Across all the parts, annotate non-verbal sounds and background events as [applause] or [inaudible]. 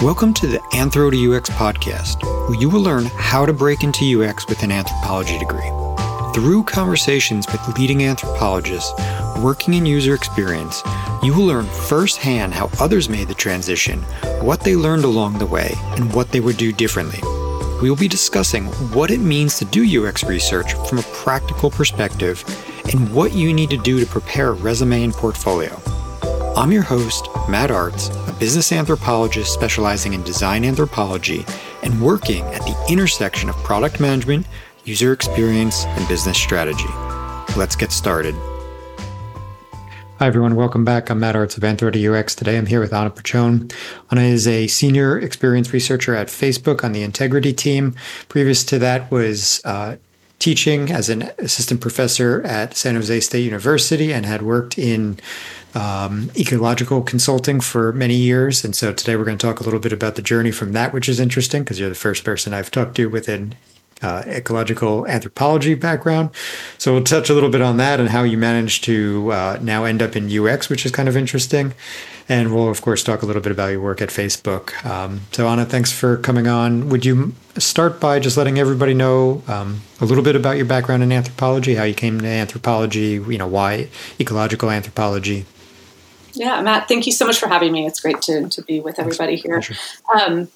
Welcome to the Anthro to UX podcast, where you will learn how to break into UX with an anthropology degree. Through conversations with leading anthropologists working in user experience, you will learn firsthand how others made the transition, what they learned along the way, and what they would do differently. We will be discussing what it means to do UX research from a practical perspective and what you need to do to prepare a resume and portfolio. I'm your host, Matt Artz, business anthropologist specializing in design anthropology and working at the intersection of product management, user experience, and business strategy. Let's get started. Hi, everyone. Welcome back. I'm Matt Artz of Anthro to UX. Today I'm here with Anna Pachon. Anna is a senior experience researcher at Facebook on the Integrity team. Previous to that was uh, teaching as an assistant professor at San Jose State University and had worked in um, ecological consulting for many years. And so today we're going to talk a little bit about the journey from that, which is interesting because you're the first person I've talked to within uh, ecological anthropology background. So we'll touch a little bit on that and how you managed to uh, now end up in UX, which is kind of interesting. And we'll, of course, talk a little bit about your work at Facebook. Um, so, Anna, thanks for coming on. Would you start by just letting everybody know um, a little bit about your background in anthropology, how you came to anthropology, you know, why ecological anthropology? Yeah, Matt, thank you so much for having me. It's great to, to be with everybody here. Um,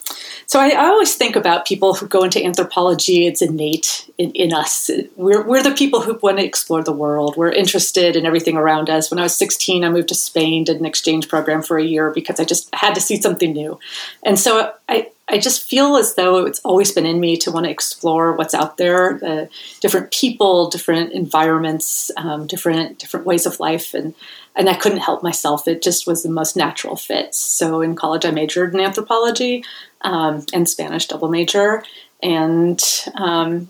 so I, I, always think about people who go into anthropology, it's innate in, in, us. We're, we're the people who want to explore the world. We're interested in everything around us. When I was 16, I moved to Spain, did an exchange program for a year because I just had to see something new. And so I, I just feel as though it's always been in me to want to explore what's out there, the different people, different environments, um, different different ways of life, and and I couldn't help myself. It just was the most natural fit. So in college, I majored in anthropology um, and Spanish double major, and um,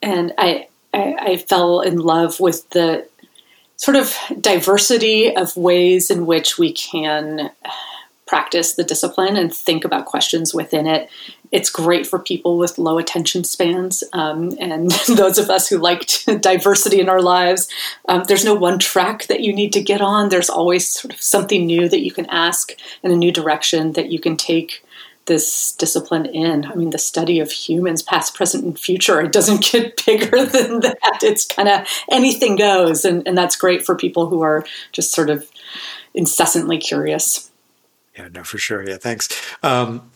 and I, I I fell in love with the sort of diversity of ways in which we can practice the discipline and think about questions within it. It's great for people with low attention spans um, and [laughs] those of us who like [laughs] diversity in our lives. Um, there's no one track that you need to get on. There's always sort of something new that you can ask and a new direction that you can take this discipline in. I mean, the study of humans, past, present, and future, it doesn't [laughs] get bigger than that. It's kind of anything goes. And, and that's great for people who are just sort of incessantly curious. Yeah, no, for sure. Yeah, thanks. Um,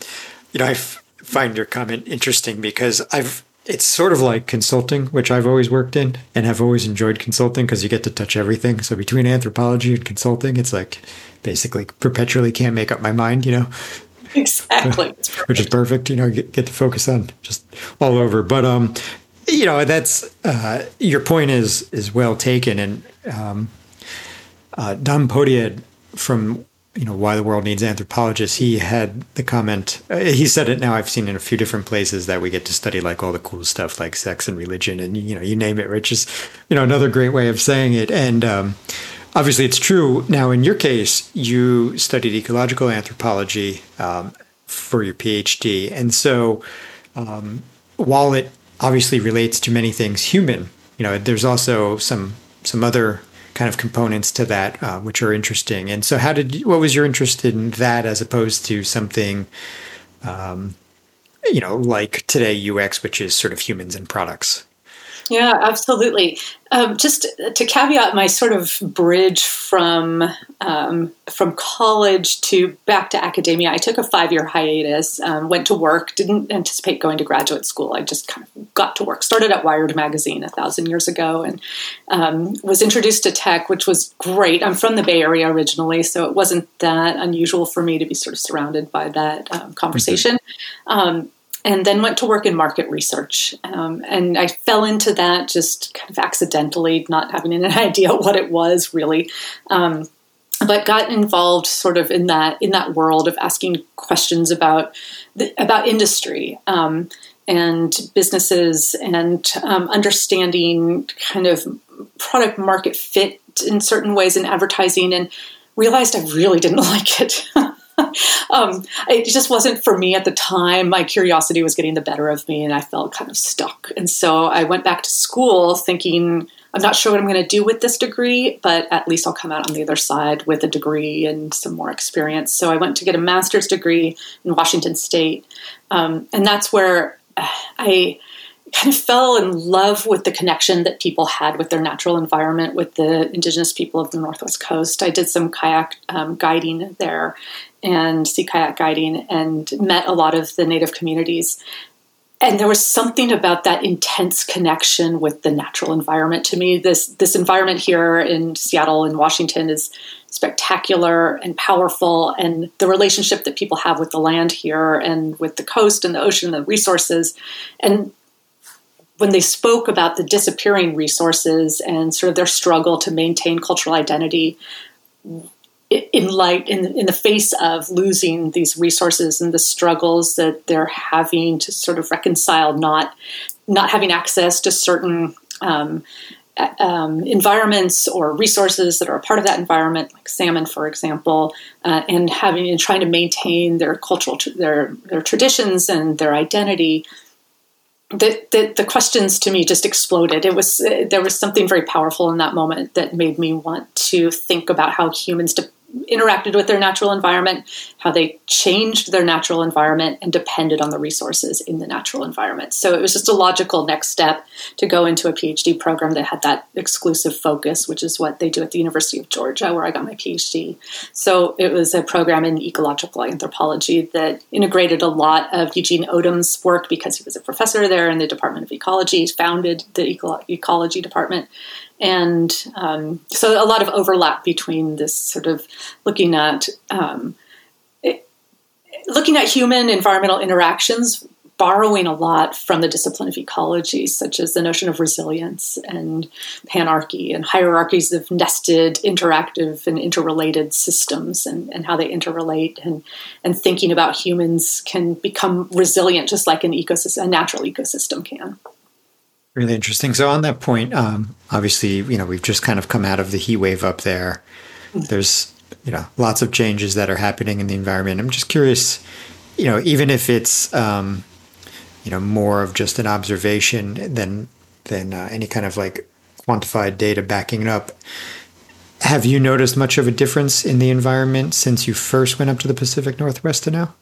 you know, I f- find your comment interesting because I've it's sort of like consulting, which I've always worked in and have always enjoyed consulting because you get to touch everything. So between anthropology and consulting, it's like basically perpetually can't make up my mind, you know. [laughs] Exactly. [laughs] which is perfect, you know, get, get to focus on just all over. But um, you know, that's uh, your point is is well taken and um uh, Dan Podjed from you know why the world needs anthropologists. He had the comment uh, he said it now i've seen in a few different places that we get to study like all the cool stuff like sex and religion and you know you name it which is you know another great way of saying it. And um, obviously it's true. Now in your case you studied ecological anthropology um, for your phd and so um, while it obviously relates to many things human you know there's also some some other kind of components to that, uh, which are interesting. And so, how did what was your interest in that as opposed to something, um, you know, like today UX, which is sort of humans and products? Yeah, absolutely. Um, just to caveat my sort of bridge from um, from college to back to academia, I took a five year hiatus. Um, went to work. Didn't anticipate going to graduate school. I just kind of got to work. Started at Wired magazine a thousand years ago, and um, was introduced to tech, which was great. I'm from the Bay Area originally, so it wasn't that unusual for me to be sort of surrounded by that um, conversation. Mm-hmm and then went to work in market research. Um, and I fell into that just kind of accidentally, not having an [laughs] idea what it was really. Um, but got involved sort of in that in that world of asking questions about the, about industry um, and businesses and um, understanding kind of product market fit in certain ways in advertising and realized I really didn't [laughs] like it. Um, it just wasn't for me at the time. My curiosity was getting the better of me, and I felt kind of stuck. And so I went back to school thinking I'm not sure what I'm going to do with this degree, but at least I'll come out on the other side with a degree and some more experience. So I went to get a master's degree in Washington State. Um, and that's where I kind of fell in love with the connection that people had with their natural environment, with the indigenous people of the Northwest Coast. I did some kayak um, guiding there and sea kayak guiding and met a lot of the native communities. And there was something about that intense connection with the natural environment to me. This this environment here in Seattle and Washington is spectacular and powerful, and the relationship that people have with the land here and with the coast and the ocean and the resources. And when they spoke about the disappearing resources and sort of their struggle to maintain cultural identity in light in, in the face of losing these resources and the struggles that they're having to sort of reconcile not not having access to certain um, um, environments or resources that are a part of that environment, like salmon, for example, uh, and having and trying to maintain their cultural their their traditions and their identity the, the, the, questions to me just exploded. It was uh, there was something very powerful in that moment that made me want to think about how humans de- interacted with their natural environment, how they changed their natural environment and depended on the resources in the natural environment. So it was just a logical next step to go into a PhD program that had that exclusive focus, which is what they do at the University of Georgia, where I got my PhD. So it was a program in ecological anthropology that integrated a lot of Eugene Odum's work because he was a professor there in the Department of Ecology, founded the Eco- ecology department and um, so a lot of overlap between this sort of looking at um, it, looking at human environmental interactions borrowing a lot from the discipline of ecology such as the notion of resilience and panarchy and hierarchies of nested interactive and interrelated systems and, and how they interrelate and, and thinking about humans can become resilient just like an ecosystem a natural ecosystem can Really interesting. So on that point, um, obviously, you know, we've just kind of come out of the heat wave up there. There's, you know, lots of changes that are happening in the environment. I'm just curious, you know, even if it's, um, you know, more of just an observation than than uh, any kind of like quantified data backing it up. Have you noticed much of a difference in the environment since you first went up to the Pacific Northwest to now?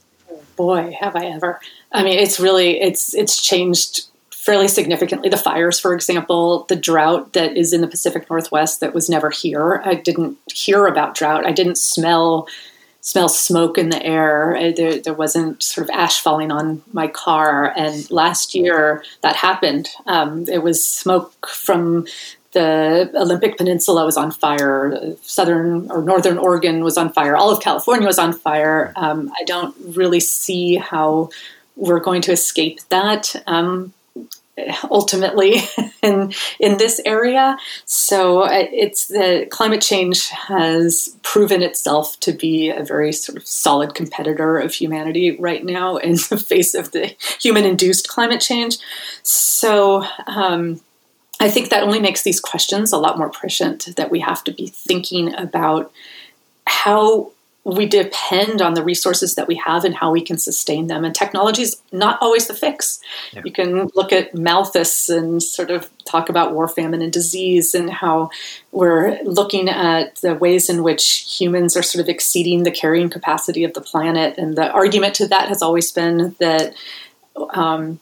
Boy, have I ever! I mean, it's really it's it's changed fairly significantly. The fires, for example, the drought that is in the Pacific Northwest that was never here. I didn't hear about drought. I didn't smell smell smoke in the air. There, there wasn't sort of ash falling on my car. And last year that happened. Um, it was smoke from the Olympic Peninsula was on fire. Southern or Northern Oregon was on fire. All of California was on fire. Um, I don't really see how we're going to escape that. Um, [laughs] ultimately [laughs] in in this area. So uh, it's the climate change has proven itself to be a very sort of solid competitor of humanity right now [laughs] in the face of the human induced climate change. So. Um, I think that only makes these questions a lot more prescient that we have to be thinking about how we depend on the resources that we have and how we can sustain them. And technology is not always the fix. Yeah. You can look at Malthus and sort of talk about war, famine, and disease, and how we're looking at the ways in which humans are sort of exceeding the carrying capacity of the planet. And the argument to that has always been that. Um,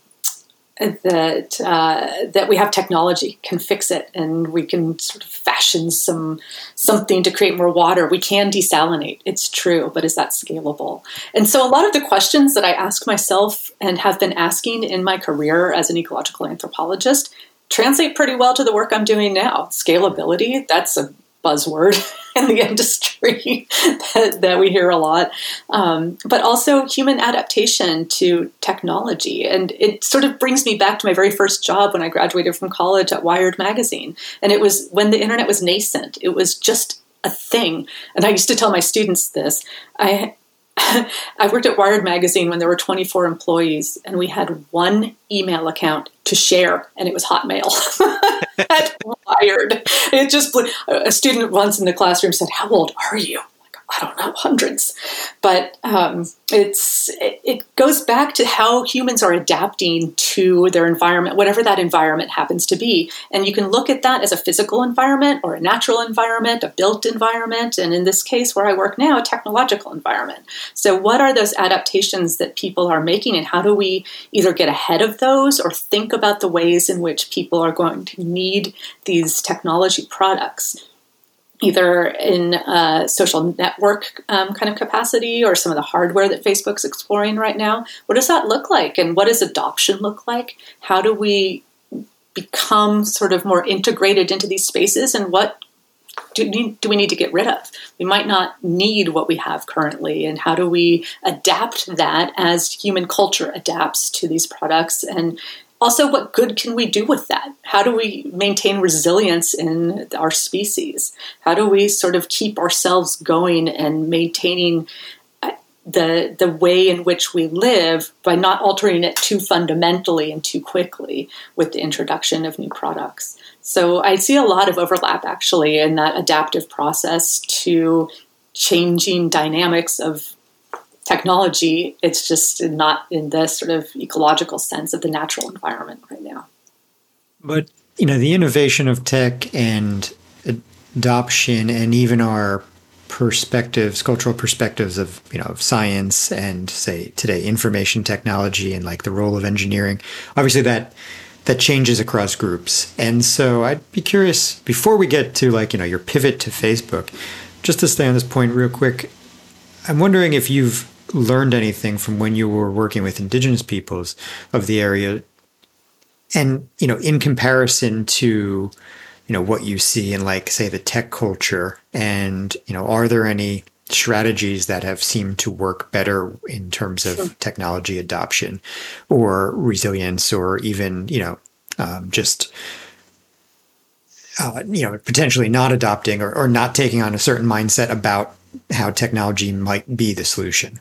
that uh, that we have technology can fix it, and we can sort of fashion some something to create more water. We can desalinate. It's true, but is that scalable? And so, a lot of the questions that I ask myself and have been asking in my career as an ecological anthropologist translate pretty well to the work I'm doing now. Scalability, that's a buzzword [laughs] [laughs] in the industry that, that, we hear a lot, um, but also human adaptation to technology. And it sort of brings me back to my very first job when I graduated from college at Wired Magazine. And it was when the internet was nascent, it was just a thing. And I used to tell my students this. I [laughs] I worked at Wired Magazine when there were 24 employees, and we had one email account to share, and it was Hotmail. [laughs] [laughs] at Wired. It just. A student once in the classroom said, How old are you? I don't know, hundreds. But um, it's it, it, goes back to how humans are adapting to their environment, whatever that environment happens to be. And you can look at that as a physical environment or a natural environment, a built environment, and in this case, where I work now, a technological environment. So, what are those adaptations that people are making, and how do we either get ahead of those or think about the ways in which people are going to need these technology products? Either in a social network um, kind of capacity or some of the hardware that Facebook's exploring right now. What does that look like? And what does adoption look like? How do we become sort of more integrated into these spaces? And what do, do we need to get rid of? We might not need what we have currently. And how do we adapt that as human culture adapts to these products and also what good can we do with that? How do we maintain resilience in our species? How do we sort of keep ourselves going and maintaining uh, the the way in which we live by not altering it too fundamentally and too quickly with the introduction of new products? So i see a lot of overlap actually in that adaptive process to changing dynamics of technology. It's just not in the sort of ecological sense of the natural environment right now. But, you know, the innovation of tech and adoption and even our perspectives, cultural perspectives of, you know, of science and say today information technology and like the role of engineering. Obviously that that changes across groups. And so I'd be curious before we get to like, you know, your pivot to Facebook, just to stay on this point real quick. I'm wondering if you've learned anything from when you were working with indigenous peoples of the area and you know in comparison to you know what you see in like say the tech culture and you know are there any strategies that have seemed to work better in terms of sure. technology adoption or resilience or even you know um, just uh, you know potentially not adopting or, or not taking on a certain mindset about how technology might be the solution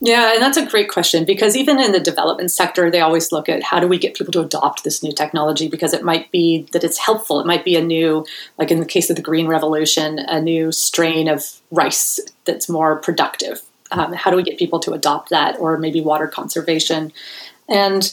yeah, and that's a great question because even in the development sector, they always look at how do we get people to adopt this new technology because it might be that it's helpful. It might be a new, like in the case of the Green Revolution, a new strain of rice that's more productive. Um, how do we get people to adopt that or maybe water conservation? And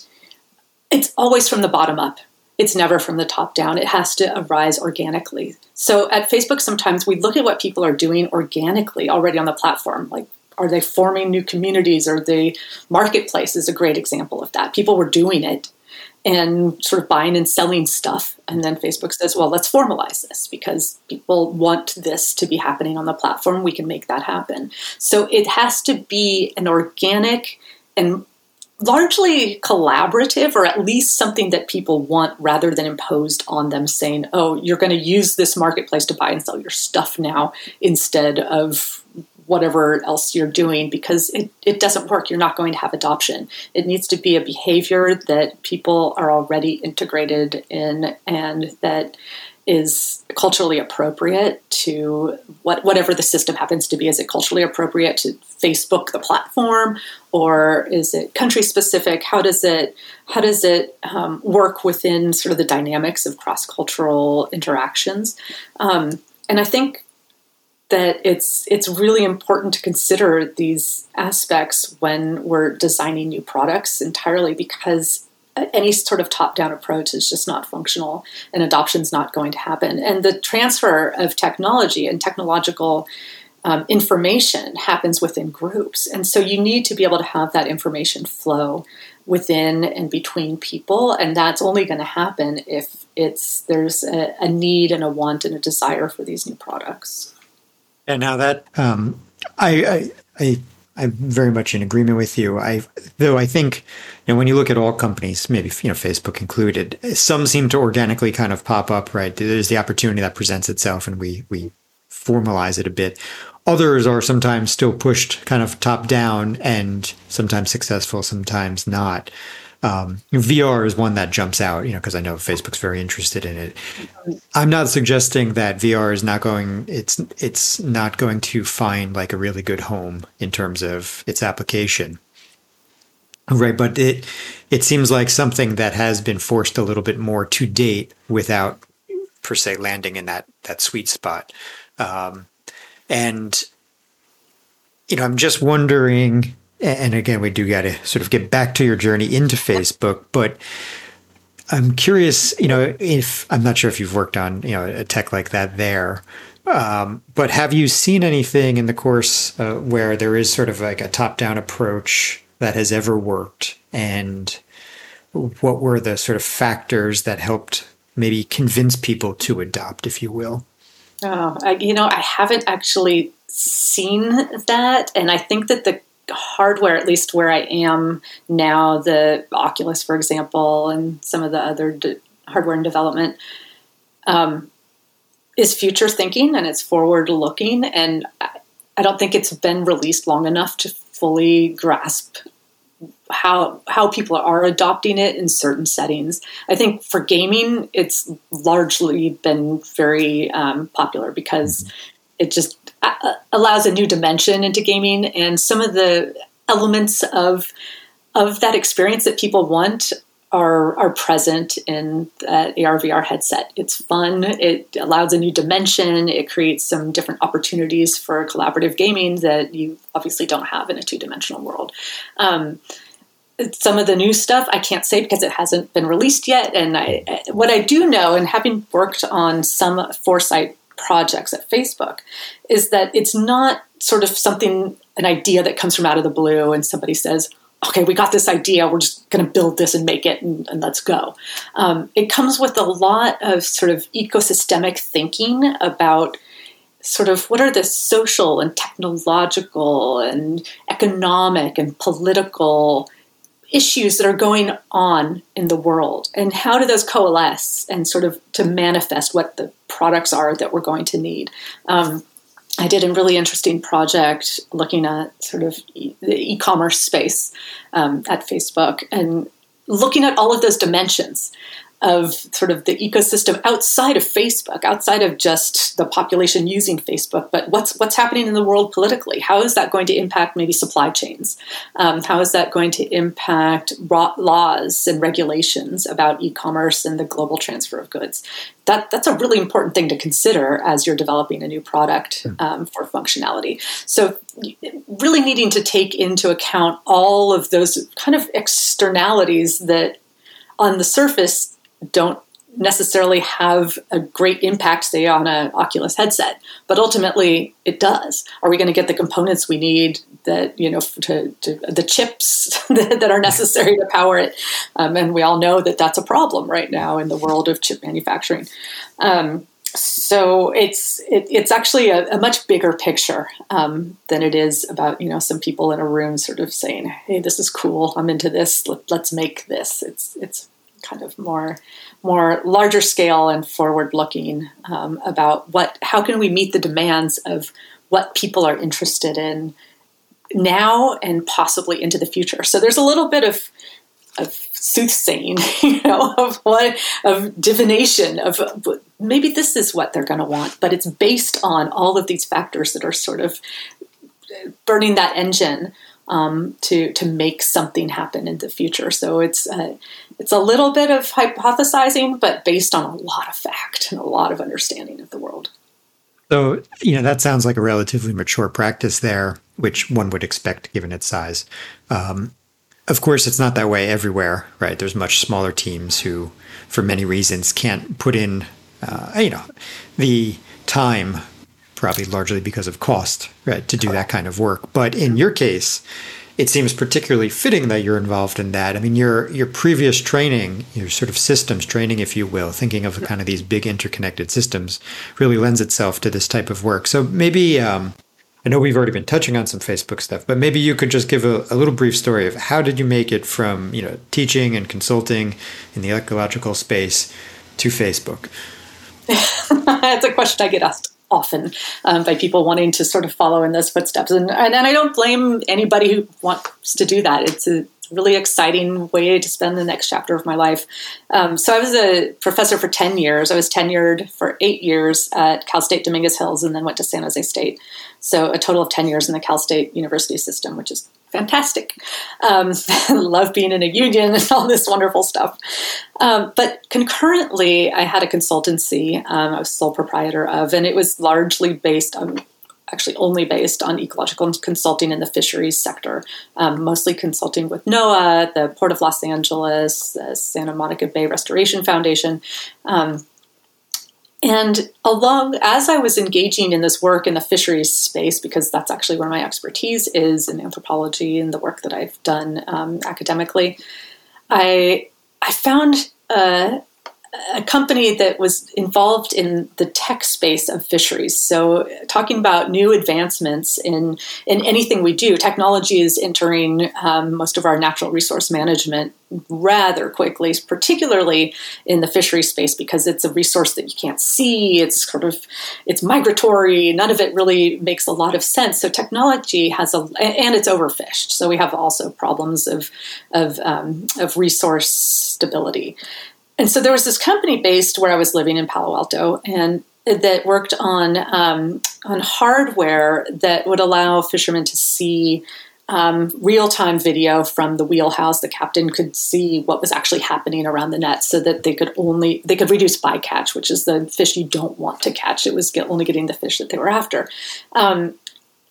it's always from the bottom up. It's never from the top down. It has to arise organically. So at Facebook, sometimes we look at what people are doing organically already on the platform, like are they forming new communities? Or the marketplace is a great example of that. People were doing it and sort of buying and selling stuff. And then Facebook says, well, let's formalize this because people want this to be happening on the platform. We can make that happen. So it has to be an organic and largely collaborative or at least something that people want rather than imposed on them saying oh you're going to use this marketplace to buy and sell your stuff now instead of whatever else you're doing because it, it doesn't work. You're not going to have adoption. It needs to be a behavior that people are already integrated in and that is culturally appropriate to what, whatever the system happens to be. Is it culturally appropriate to Facebook, the platform, or is it country specific? How does it how does it um, work within sort of the dynamics of cross cultural interactions? Um, and I think that it's it's really important to consider these aspects when we're designing new products entirely because any sort of top-down approach is just not functional and adoption is not going to happen. And the transfer of technology and technological um, information happens within groups. And so you need to be able to have that information flow within and between people and that's only going to happen if it's there's a, a need and a want and a desire for these new products and now that um, I, I, I I'm very much in agreement with you. I though I think you know when you look at all companies, maybe you know Facebook included, some seem to organically kind of pop up. Right, there's the opportunity that presents itself, and we we formalize it a bit. Others are sometimes still pushed kind of top down, and sometimes successful, sometimes not. Um, VR is one that jumps out, you know, because I know Facebook's very interested in it. I'm not suggesting that VR is not going. It's it's not going to find like a really good home in terms of its application, right? But it it seems like something that has been forced a little bit more to date without per se landing in that that sweet spot. Um, and you know, I'm just wondering, and again, we do got to sort of get back to your journey into Facebook, but I'm curious, you know, if I'm not sure if you've worked on, you know, a tech like that there, um, but have you seen anything in the course uh, where there is sort of like a top down approach that has ever worked? And what were the sort of factors that helped maybe convince people to adopt, if you will? Oh, I, you know, I haven't actually seen that. And I think that the hardware, at least where I am now, the Oculus, for example, and some of the other de- hardware and development, um, is future thinking and it's forward looking. And I don't think it's been released long enough to fully grasp how how people are adopting it in certain settings. I think for gaming, it's largely been very um, popular because mm-hmm. it just allows a new dimension into gaming, and some of the elements of of that experience that people want are are present in that AR VR headset. It's fun. It allows a new dimension. It creates some different opportunities for collaborative gaming that you obviously don't have in a two dimensional world. Um, some of the new stuff I can't say because it hasn't been released yet. And I, what I do know, and having worked on some foresight projects at Facebook, is that it's not sort of something, an idea that comes from out of the blue and somebody says, okay, we got this idea, we're just going to build this and make it and, and let's go. Um, it comes with a lot of sort of ecosystemic thinking about sort of what are the social and technological and economic and political issues that are going on in the world and how do those coalesce and sort of to manifest what the products are that we're going to need. Um, i did a really interesting project looking at sort of e- the e-commerce space um, at facebook and looking at all of those dimensions of sort of the ecosystem outside of Facebook, outside of just the population using Facebook, but what's what's happening in the world politically? How is that going to impact maybe supply chains? Um, how is that going to impact laws and regulations about e-commerce and the global transfer of goods? That that's a really important thing to consider as you're developing a new product um, for functionality. So really needing to take into account all of those kind of externalities that on the surface don't necessarily have a great impact, say, on an Oculus headset, but ultimately it does. Are we going to get the components we need that you know to, to the chips [laughs] that are necessary to power it? Um, and we all know that that's a problem right now in the world of chip manufacturing. Um, so it's it, it's actually a, a, much bigger picture um, than it is about you know some people in a room sort of saying, "Hey, this is cool. I'm into this. Let, let's make this." It's it's kind of more more larger scale and forward looking um, about what how can we meet the demands of what people are interested in now and possibly into the future. So there's a little bit of of soothsaying, [laughs] you know, of what of divination of maybe this is what they're going to want, but it's based on all of these factors that are sort of burning that engine um, to to make something happen in the future. So it's uh, it's a little bit of hypothesizing, but based on a lot of fact and a lot of understanding of the world. So you know that sounds like a relatively mature practice there, which one would expect given its size. Um, of course, it's not that way everywhere, right? There's much smaller teams who, for many reasons, can't put in, uh, you know, the time probably largely because of cost, right, to do that kind of work. But in your case, it seems particularly fitting that you're involved in that. I mean, your your previous training, your sort of systems training, if you will, thinking of kind of these big interconnected systems, really lends itself to this type of work. So maybe um, I know we've already been touching on some Facebook stuff, but maybe you could just give a, a little brief story of how did you make it from you know teaching and consulting in the ecological space to Facebook. [laughs] That's a question I get asked often um, by people wanting to sort of follow in those footsteps. And, and, and I don't blame anybody who wants to do that. It's a really exciting way to spend the next chapter of my life. Um, so I was a professor for 10 years. I was tenured for eight years at Cal State Dominguez Hills and then went to San Jose State. So a total of 10 years in the Cal State University system, which is fantastic. Um, [laughs] love being in a union and all this wonderful stuff. Um, but concurrently, I had a consultancy um, I was sole proprietor of, and it was largely based on actually only based on ecological consulting in the fisheries sector, um, mostly consulting with NOAA, the Port of Los Angeles, the Santa Monica Bay Restoration Foundation. Um, and along as I was engaging in this work in the fisheries space, because that's actually where my expertise is in anthropology and the work that I've done um, academically, I I found uh, a company that was involved in the tech space of fisheries. So, talking about new advancements in in anything we do, technology is entering um, most of our natural resource management rather quickly, particularly in the fishery space because it's a resource that you can't see. It's sort of it's migratory. None of it really makes a lot of sense. So, technology has a and it's overfished. So, we have also problems of of um, of resource stability and so there was this company based where I was living in Palo Alto, and that worked on um, on hardware that would allow fishermen to see um, real time video from the wheelhouse. The captain could see what was actually happening around the net, so that they could only they could reduce bycatch, which is the fish you don't want to catch. It was get, only getting the fish that they were after. Um,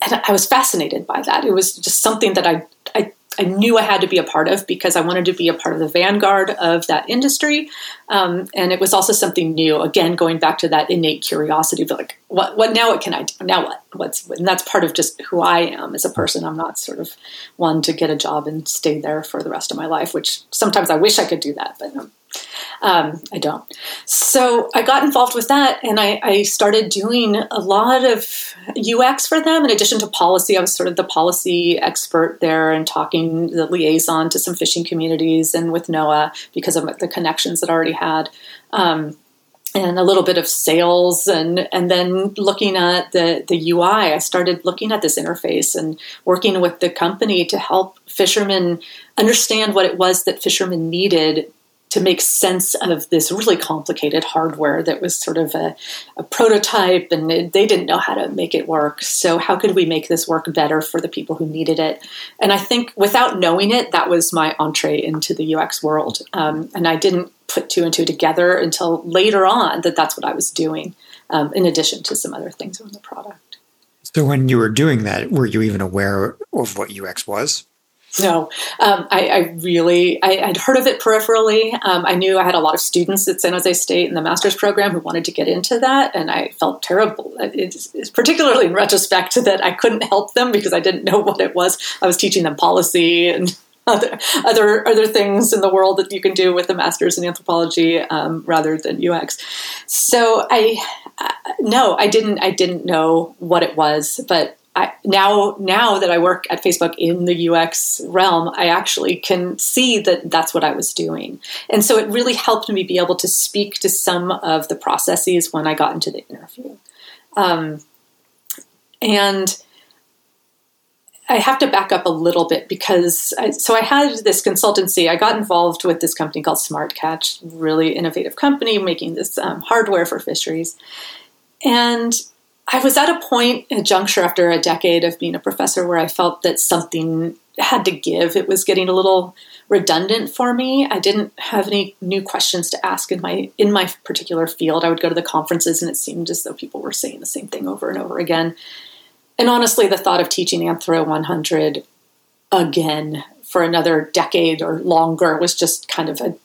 and I was fascinated by that. It was just something that I I I knew I had to be a part of because I wanted to be a part of the vanguard of that industry. Um, and it was also something new. Again, going back to that innate curiosity of like, what, what now? What can I do? Now what? What's, and that's part of just who I am as a person. I'm not sort of one to get a job and stay there for the rest of my life, which sometimes I wish I could do that, but um, um, I don't. So I got involved with that and I, I, started doing a lot of UX for them. In addition to policy, I was sort of the policy expert there and talking the liaison to some fishing communities and with NOAA because of the connections that I already had. Um, and a little bit of sales and and then looking at the the UI I started looking at this interface and working with the company to help fishermen understand what it was that fishermen needed to make sense of this really complicated hardware that was sort of a, a prototype and it, they didn't know how to make it work. So, how could we make this work better for the people who needed it? And I think without knowing it, that was my entree into the UX world. Um, and I didn't put two and two together until later on that that's what I was doing, um, in addition to some other things on the product. So, when you were doing that, were you even aware of what UX was? No, um, I, I, really I, would heard of it peripherally. Um, I knew I had a lot of students at San Jose State in the master's program who wanted to get into that, and I felt terrible. It's, it's particularly in retrospect that I couldn't help them because I didn't know what it was. I was teaching them policy and [laughs] other other other things in the world that you can do with a master's in anthropology um, rather than UX. So I uh, no, I didn't I didn't know what it was, but I, now now that I work at Facebook in the UX realm, I actually can see that that's what I was doing, and so it really helped me be able to speak to some of the processes when I got into the interview, um, and. I have to back up a little bit because I, so I had this consultancy. I got involved with this company called Smart Catch, really innovative company making this um, hardware for fisheries, and I was at a point, a juncture after a decade of being a professor, where I felt that something had to give. It was getting a little redundant for me. I didn't have any new questions to ask in my in my particular field. I would go to the conferences, and it seemed as though people were saying the same thing over and over again. And honestly, the thought of teaching Anthro 100 again for another decade or longer was just kind of a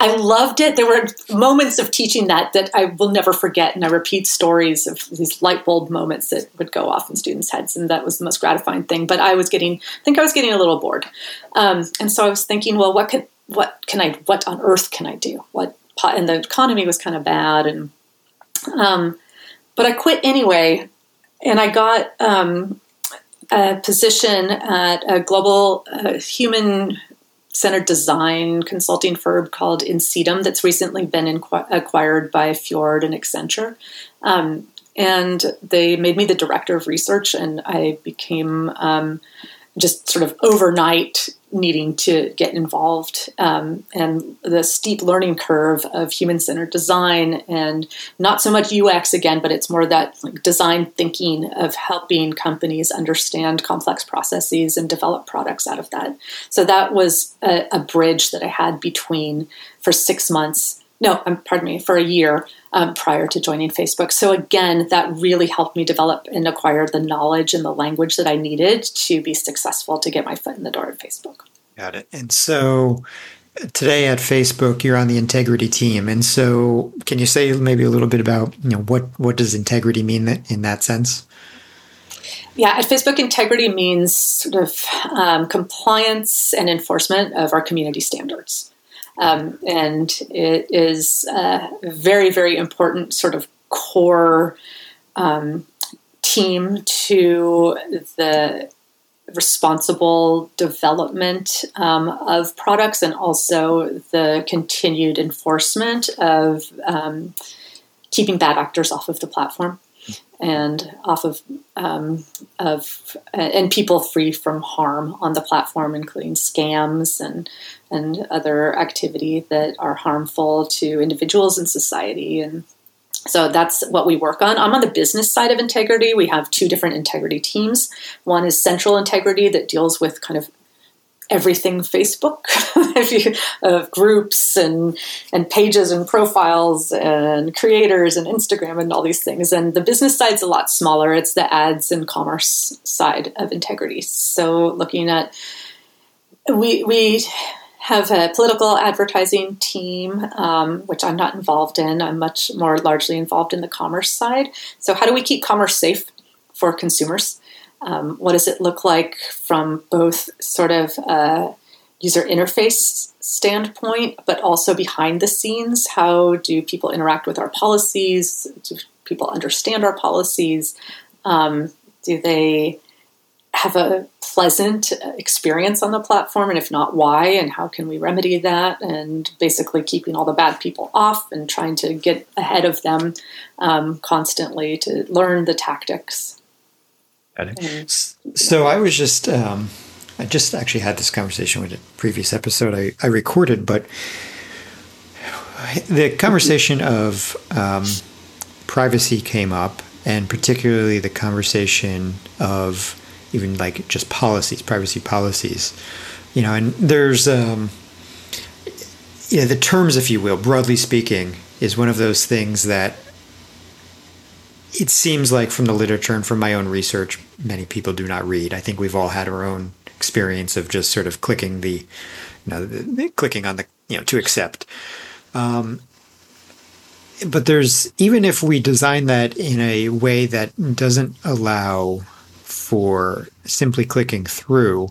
I loved it. There were moments of teaching that that I will never forget, and I repeat stories of these light bulb moments that would go off in students' heads, and that was the most gratifying thing. But I was getting, I think I was getting a little bored, um, and so I was thinking, well, what can, what can I, what on earth can I do? What, and the economy was kind of bad, and um, but I quit anyway, and I got um, a position at a global uh, human centered design consulting firm called Insitum that's recently been acquired by Fjord and Accenture. Um, and they made me the director of research, and I became um, just sort of overnight needing to get involved um, and the steep learning curve of human centered design and not so much UX again, but it's more that like, design thinking of helping companies understand complex processes and develop products out of that. So that was a, a bridge that I had between for six months no, um, pardon me, for a year um, prior to joining Facebook. So again, that really helped me develop and acquire the knowledge and the language that I needed to be successful to get my foot in the door at Facebook. Got it. And so today at Facebook, you're on the integrity team. And so can you say maybe a little bit about, you know, what, what does integrity mean in that sense? Yeah, at Facebook, integrity means sort of um, compliance and enforcement of our community standards. Um, and it is a very, very important sort of core um, team to the responsible development um, of products and also the continued enforcement of um, keeping bad actors off of the platform and off of um, of and people free from harm on the platform, including scams and and other activity that are harmful to individuals and society. And so that's what we work on. I'm on the business side of integrity. We have two different integrity teams. One is central integrity that deals with kind of everything Facebook, [laughs] of groups and and pages and profiles and creators and Instagram and all these things. And the business side's a lot smaller. It's the ads and commerce side of integrity. So looking at we we have a political advertising team, um, which I'm not involved in. I'm much more largely involved in the commerce side. So how do we keep commerce safe for consumers? Um, what does it look like from both sort of a user interface standpoint, but also behind the scenes? How do people interact with our policies? Do people understand our policies? Um, do they have a pleasant experience on the platform? And if not, why? And how can we remedy that? And basically keeping all the bad people off and trying to get ahead of them um, constantly to learn the tactics so I was just, um, I just actually had this conversation with a previous episode I, I recorded, but the conversation of um, privacy came up, and particularly the conversation of even like just policies, privacy policies. You know, and there's, um, you know, the terms, if you will, broadly speaking, is one of those things that it seems like from the literature and from my own research, many people do not read. I think we've all had our own experience of just sort of clicking the, you know, the, the clicking on the, you know, to accept. Um, but there's even if we design that in a way that doesn't allow for simply clicking through,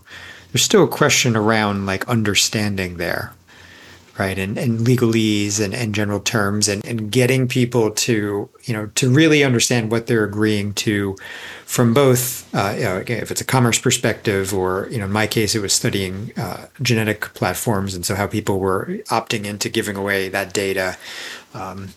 there's still a question around like understanding there right and, and legalese and, and general terms and, and getting people to you know to really understand what they're agreeing to from both uh, you know, if it's a commerce perspective or you know in my case it was studying uh, genetic platforms and so how people were opting into giving away that data um,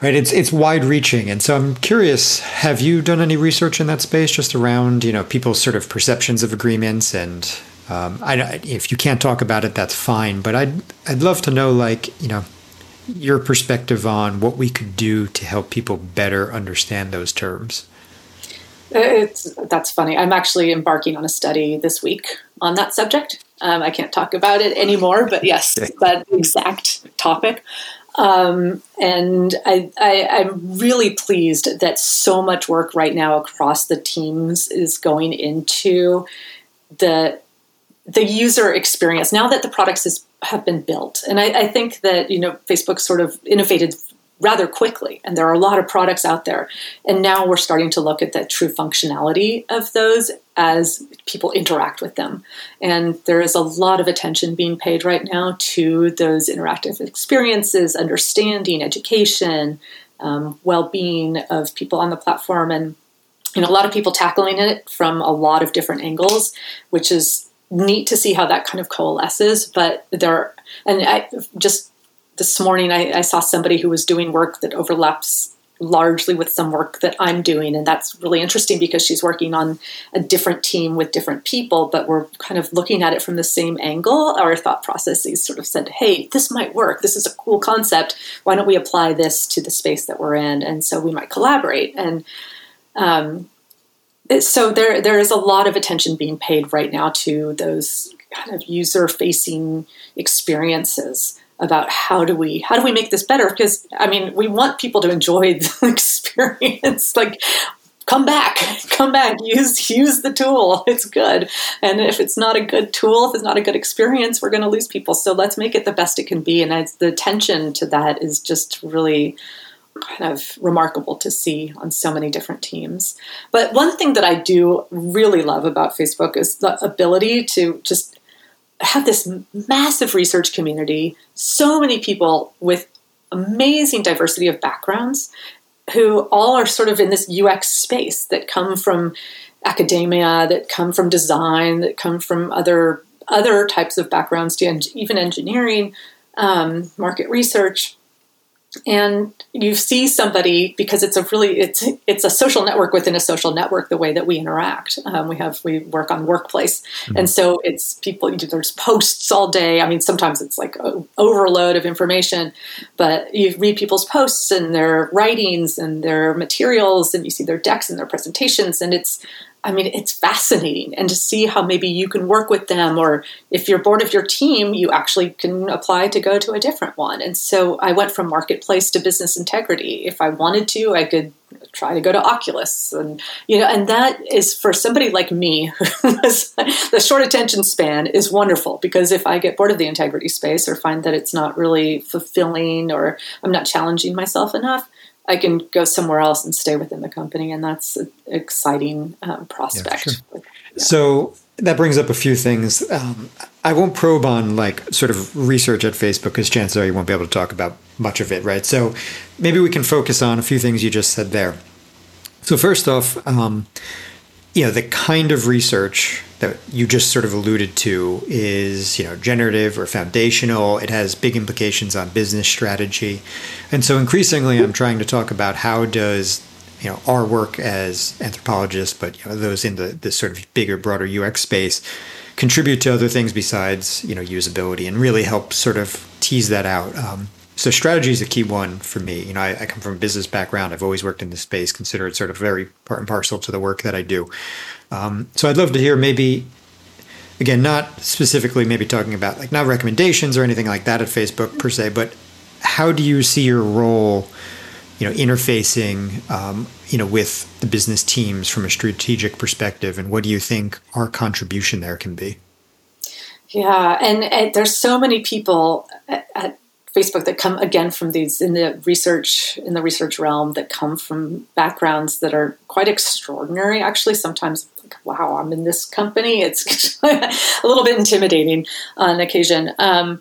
right it's it's wide reaching and so i'm curious have you done any research in that space just around you know people's sort of perceptions of agreements and um, I, if you can't talk about it, that's fine. But I'd I'd love to know, like you know, your perspective on what we could do to help people better understand those terms. It's that's funny. I'm actually embarking on a study this week on that subject. Um, I can't talk about it anymore, but yes, [laughs] that exact topic. Um, and I, I, I'm really pleased that so much work right now across the teams is going into the the user experience now that the products is, have been built. And I, I, think that you know Facebook sort of innovated rather quickly, and there are a lot of products out there. And now we're starting to look at the true functionality of those as people interact with them. And there is a lot of attention being paid right now to those interactive experiences, understanding, education, um, well-being of people on the platform, and you know a lot of people tackling it from a lot of different angles, which is neat to see how that kind of coalesces. But there, and I just this morning I, I, saw somebody who was doing work that overlaps largely with some work that I'm doing, and that's really interesting because she's working on a different team with different people, but we're kind of looking at it from the same angle. Our thought processes sort of said, "Hey, this might work. This is a cool concept. Why don't we apply this to the space that we're in?" And so we might collaborate and. Um, so there there is a lot of attention being paid right now to those kind of user facing experiences about how do we how do we make this better? Because i mean we want people to enjoy [laughs] the experience. Like come back come back use use the tool. It's good. And if it's not a good tool if it's not a good experience we're going to lose people. So let's make it the best it can be. And the attention to that is just really kind of remarkable to see on so many different teams. But one thing that i do really love about facebook is the ability to just have this massive research community so many people with amazing diversity of backgrounds who all are sort of in this UX space that come from academia, that come from design, that come from other other types of backgrounds, even engineering, um, market research and you see somebody because it's a really it's it's a social network within a social network the way that we interact. Um, we have we work on workplace. Mm-hmm. and so it's people do, there's posts all day. I mean sometimes it's like overload of information but you read people's posts and their writings and their materials and you see their decks and their presentations. And it's I mean, it's fascinating. And to see how maybe you can work with them, or if you're bored of your team, you actually can apply to go to a different one. And so I went from marketplace to business integrity. If I wanted to, I could try to go to Oculus. And, you know, and that is for somebody like me, [laughs] the short attention span is wonderful because if I get bored of the integrity space or find that it's not really fulfilling or I'm not challenging myself enough, I can go somewhere else and stay within the company, and that's an exciting um, prospect. Yeah, sure. yeah. So that brings up a few things. Um, I won't probe on like sort of research at Facebook because chances are you won't be able to talk about much of it, right? So maybe we can focus on a few things you just said there. So first off, um, you know, the kind of research that you just sort of alluded to is, you know, generative or foundational. It has big implications on business strategy. And so increasingly I'm trying to talk about how does, you know, our work as anthropologists, but you know, those in the, the sort of bigger, broader UX space contribute to other things besides, you know, usability and really help sort of tease that out. Um, so strategy is a key one for me. You know, I, I, come from a business background. I've always worked in this space, consider it sort of very part and parcel to the work that I do. Um, so I'd love to hear maybe, again, not specifically maybe talking about like not recommendations or anything like that at Facebook per se, but how do you see your role, you know, interfacing, um, you know, with the business teams from a strategic perspective, and what do you think our contribution there can be? Yeah, and, and there's so many people at, at Facebook that come again from these in the research in the research realm that come from backgrounds that are quite extraordinary. Actually, sometimes like, wow, I'm in this company. It's [laughs] a little bit intimidating on occasion. Um,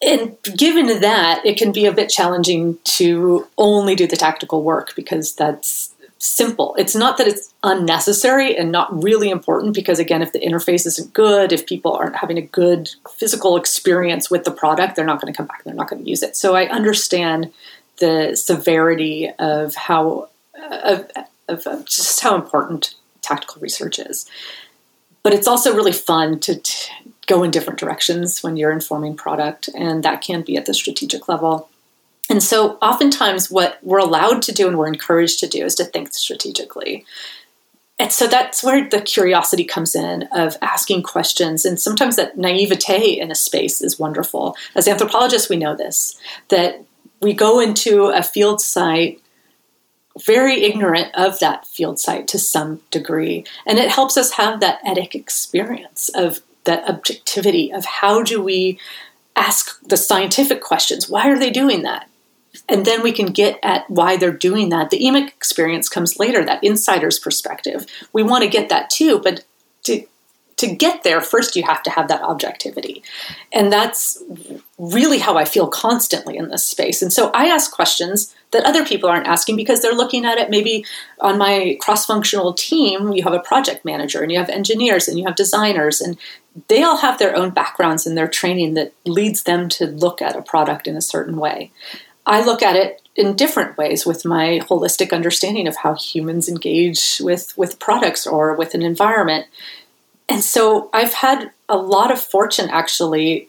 and given that, it can be a bit challenging to only do the tactical work because that's simple. It's not that it's unnecessary and not really important because, again, if the interface isn't good, if people aren't having a good physical experience with the product, they're not going to come back, they're not going to use it. So I understand the severity of how, of, of, just how important tactical research is. But it's also really fun to t- go in different directions when you're informing product, and that can be at the strategic level. And so, oftentimes, what we're allowed to do and we're encouraged to do is to think strategically. And so that's where the curiosity comes in of asking questions. And sometimes that naivete in a space is wonderful. As anthropologists, we know this that we go into a field site very ignorant of that field site to some degree. And it helps us have that etic experience of that objectivity of how do we ask the scientific questions? Why are they doing that? And then we can get at why they're doing that. The EMIC experience comes later, that insider's perspective. We want to get that too, but to to get there, first you have to have that objectivity. And that's really how I feel constantly in this space. And so I ask questions that other people aren't asking because they're looking at it maybe on my cross functional team. You have a project manager and you have engineers and you have designers, and they all have their own backgrounds and their training that leads them to look at a product in a certain way. I look at it in different ways with my holistic understanding of how humans engage with with products or with an environment. And so I've had a lot of fortune actually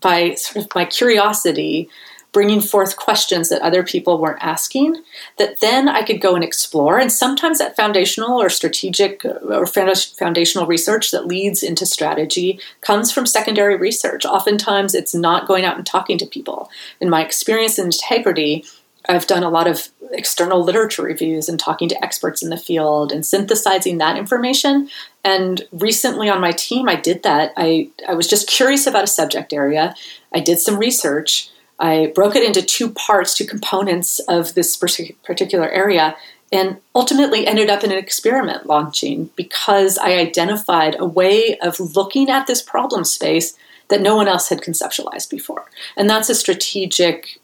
by sort of my curiosity bringing forth questions that other people weren't asking that then I could go and explore. And sometimes that foundational or strategic uh, or foundational research that leads into strategy comes from secondary research. Oftentimes it's not going out and talking to people. In my experience in integrity, I've done a lot of external literature reviews and talking to experts in the field and synthesizing that information. And recently on my team, I did that. I, I was just curious about a subject area. I did some research. I broke it into two parts, two components of this particular area, and ultimately ended up in an experiment launching because I identified a way of looking at this problem space that no one else had conceptualized before. And that's a strategic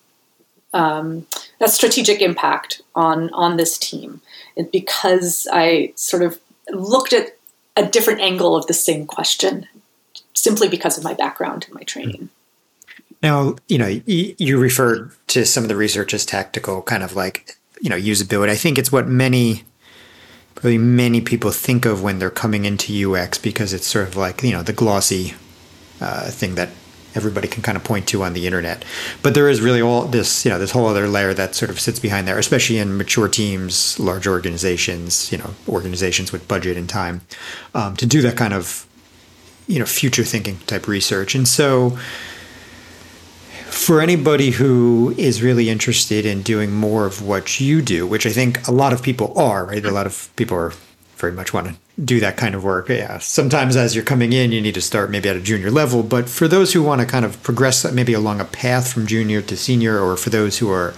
um, that strategic impact on on this team and because I sort of looked at a different angle of the same question simply because of my background and my training. Now, you know, you referred to some of the research as tactical, kind of like, you know, usability. I think it's what many, probably many people think of when they're coming into UX because it's sort of like, you know, the glossy uh, thing that everybody can kind of point to on the internet. But there is really all this, you know, this whole other layer that sort of sits behind there, especially in mature teams, large organizations, you know, organizations with budget and time um, to do that kind of, you know, future thinking type research. And so, for anybody who is really interested in doing more of what you do, which I think a lot of people are, right? A lot of people are very much want to do that kind of work. Yeah. Sometimes as you're coming in, you need to start maybe at a junior level. But for those who want to kind of progress maybe along a path from junior to senior, or for those who are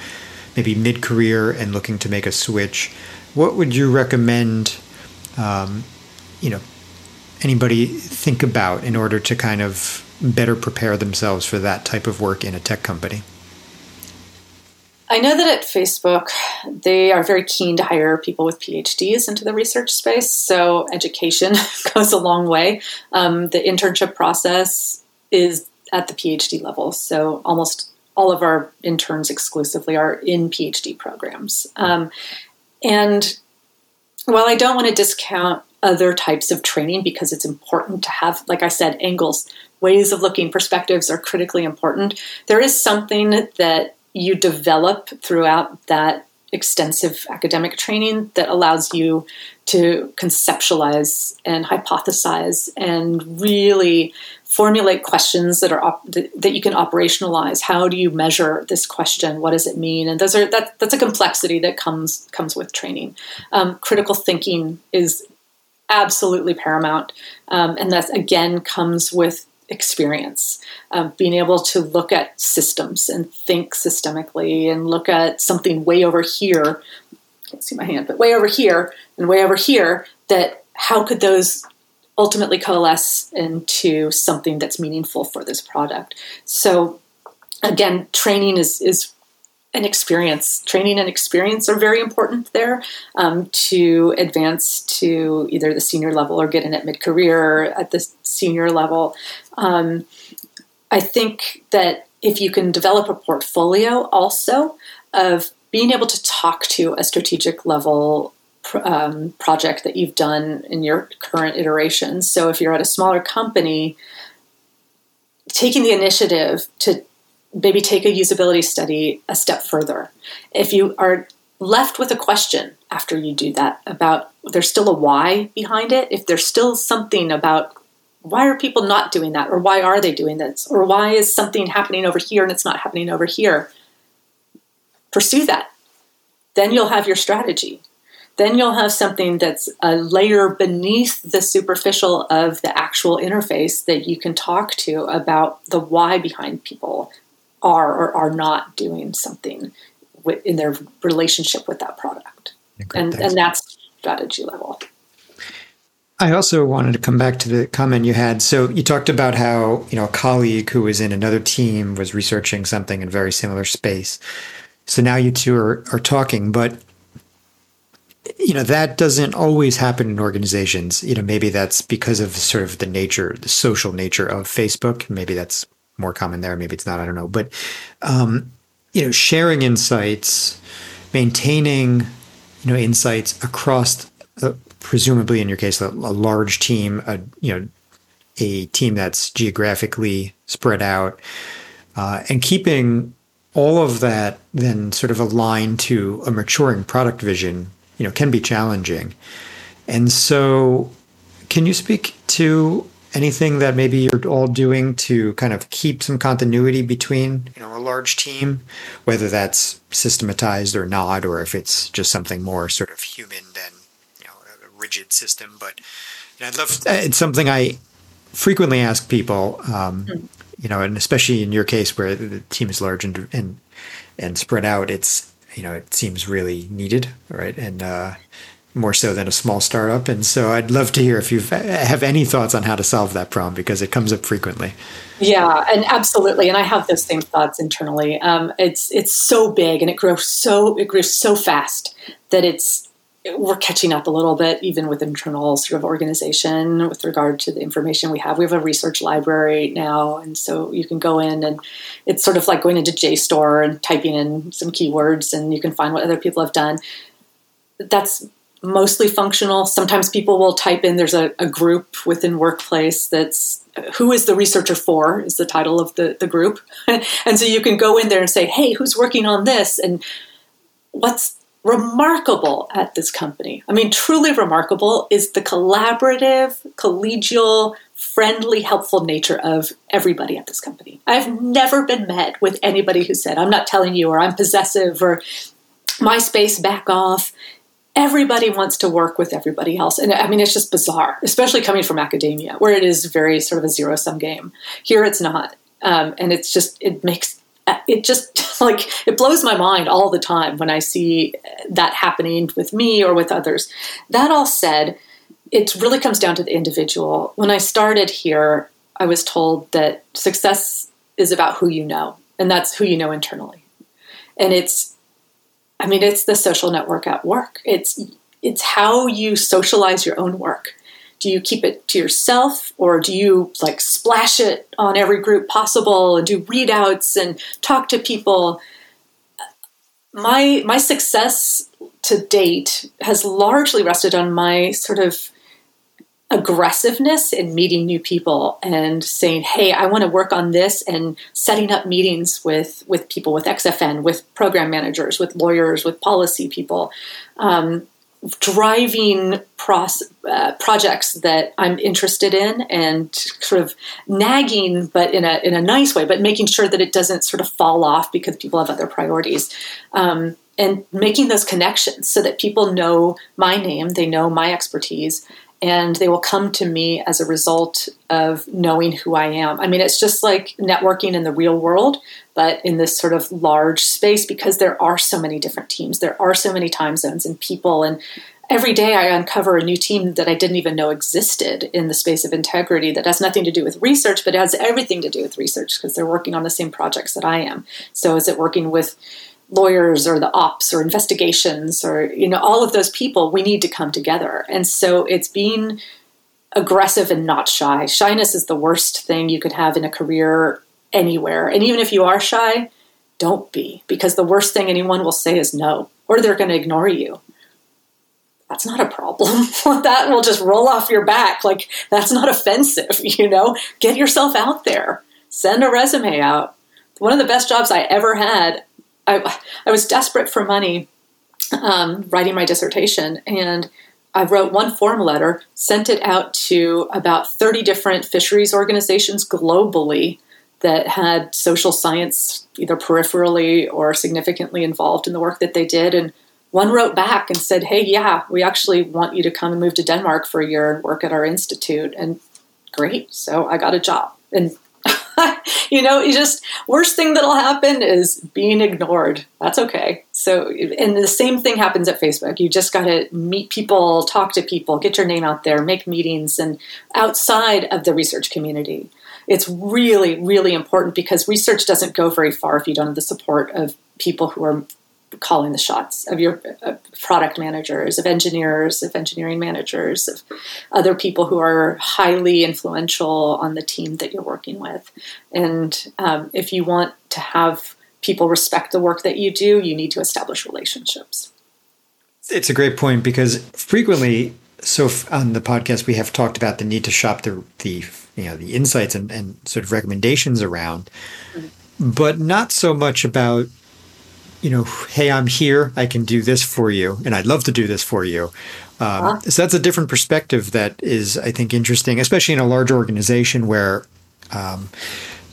maybe mid career and looking to make a switch, what would you recommend, um, you know, anybody think about in order to kind of better prepare themselves for that type of work in a tech company? I know that at Facebook, they are very keen to hire people with PhDs into the research space. So education [laughs] goes a long way. Um, the internship process is at the PhD level. So almost all of our interns exclusively are in PhD programs. Um, and while I don't want to discount other types of training because it's important to have, like I said, angles, ways of looking, perspectives are critically important, there is something that you develop throughout that extensive academic training that allows you to conceptualize and hypothesize and really formulate questions that are op- that you can operationalize. How do you measure this question? What does it mean? And those are that, that's a complexity that comes comes with training. Um, critical thinking is absolutely paramount um, and that again comes with experience, um, being able to look at systems and think systemically and look at something way over here. I can't see my hand, but way over here and way over here. That how could those ultimately coalesce into something that's meaningful for this product? So again, training is is an experience. Training and experience are very important there um, to advance to either the senior level or get in at mid career at the senior level. Um, I think that if you can develop a portfolio also of being able to talk to a strategic level um, project that you've done in your current iterations. So if you're at a smaller company, taking the initiative to maybe take a usability study a step further. If you are left with a question after you do that about there's still a why behind it, if there's still something about why are people not doing that or why are they doing this or why is something happening over here and it's not happening over here, pursue that. Then you'll have your strategy. Then you'll have something that's a layer beneath the superficial of the actual interface that you can talk to about the why behind people are or are not doing something with, in their relationship with that product. and, and that's strategy level. I also wanted to come back to the comment you had. So you talked about how, you know, a colleague who was in another team was researching something in a very similar space. So now you two are, are talking, but you know, that doesn't always happen in organizations. You know, maybe that's because of sort of the nature, the social nature of Facebook. Maybe that's more common there. Maybe it's not. I don't know. But um, you know, sharing insights, maintaining you know insights across, uh, presumably in your case, a, a large team, a you know, a team that's geographically spread out, uh, and keeping all of that then sort of aligned to a maturing product vision, you know, can be challenging. And so, can you speak to anything that maybe you're all doing to kind of keep some continuity between you know a large team whether that's systematized or not or if it's just something more sort of human than you know a rigid system but you know, I'd love it's something I frequently ask people um, mm. you know and especially in your case where the team is large and and and spread out it's you know it seems really needed right and uh, more so than a small startup. And so I'd love to hear if you have any thoughts on how to solve that problem because it comes up frequently. Yeah, and absolutely, and I have those same thoughts internally. Um, it's it's so big and it grows so it grows so fast that it's we're catching up a little bit even with internal sort of organization with regard to the information we have. We have a research library now, and so you can go in and it's sort of like going into JSTOR and typing in some keywords, and you can find what other people have done. That's mostly functional. Sometimes people will type in there's a, a, group within Workplace that's who is the researcher for is the title of the, the group. [laughs] and so you can go in there and say, hey, who's working on this? And what's remarkable at this company, I mean, truly remarkable, is the collaborative, collegial, friendly, helpful nature of everybody at this company. I've never been met with anybody who said, I'm not telling you, or I'm possessive, or my space back off everybody wants to work with everybody else. And I mean, it's just bizarre, especially coming from academia, where it is very sort of a zero sum game. Here it's not. Um, and it's just, it makes, it just [laughs] like, it blows my mind all the time when I see that happening with me or with others. That all said, it really comes down to the individual. When I started here, I was told that success is about who you know, and that's who you know internally. And it's I mean, it's the social network at work. It's it's how you socialize your own work. Do you keep it to yourself or do you like splash it on every group possible and do readouts and talk to people? My my success to date has largely rested on my sort of aggressiveness in meeting new people and saying hey i want to work on this and setting up meetings with with people with xfn with program managers with lawyers with policy people um, driving pros, uh, projects that i'm interested in and sort of nagging but in a in a nice way but making sure that it doesn't sort of fall off because people have other priorities um, and making those connections so that people know my name they know my expertise and they will come to me as a result of knowing who I am. I mean, it's just like networking in the real world, but in this sort of large space because there are so many different teams, there are so many time zones and people. And every day I uncover a new team that I didn't even know existed in the space of integrity that has nothing to do with research, but it has everything to do with research because they're working on the same projects that I am. So, is it working with lawyers or the ops or investigations or you know all of those people we need to come together. And so it's being aggressive and not shy. Shyness is the worst thing you could have in a career anywhere. And even if you are shy don't be because the worst thing anyone will say is no or they're going to ignore you. That's not a problem. [laughs] That will just roll off your back. Like that's not offensive you know? Get yourself out there. Send a resume out. One of the best jobs i ever had I, I was desperate for money um, writing my dissertation, and I wrote one form letter, sent it out to about 30 different fisheries organizations globally that had social science either peripherally or significantly involved in the work that they did. And one wrote back and said, Hey, yeah, we actually want you to come and move to Denmark for a year and work at our institute. And great. So I got a job. And [laughs] you know, you just worst thing that'll happen is being ignored. That's okay. So, and the same thing happens at Facebook. You just got to meet people, talk to people, get your name out there, make meetings, and outside of the research community. It's really, really important because research doesn't go very far if you don't have the support of people who are calling the shots of your uh, product managers, of engineers, of engineering managers, of other people who are highly influential on the team that you're working with. And um, if you want to have people respect the work that you do, you need to establish relationships. It's a great point because frequently, so on the podcast, we have talked about the need to shop the the you know the insights and, and sort of recommendations around. Mm-hmm but not so much about you know, hey, I'm here, I can do this for you, and I'd love to do this for you. Um, uh-huh. So that's a different perspective that is, I think, interesting, especially in a large organization where um,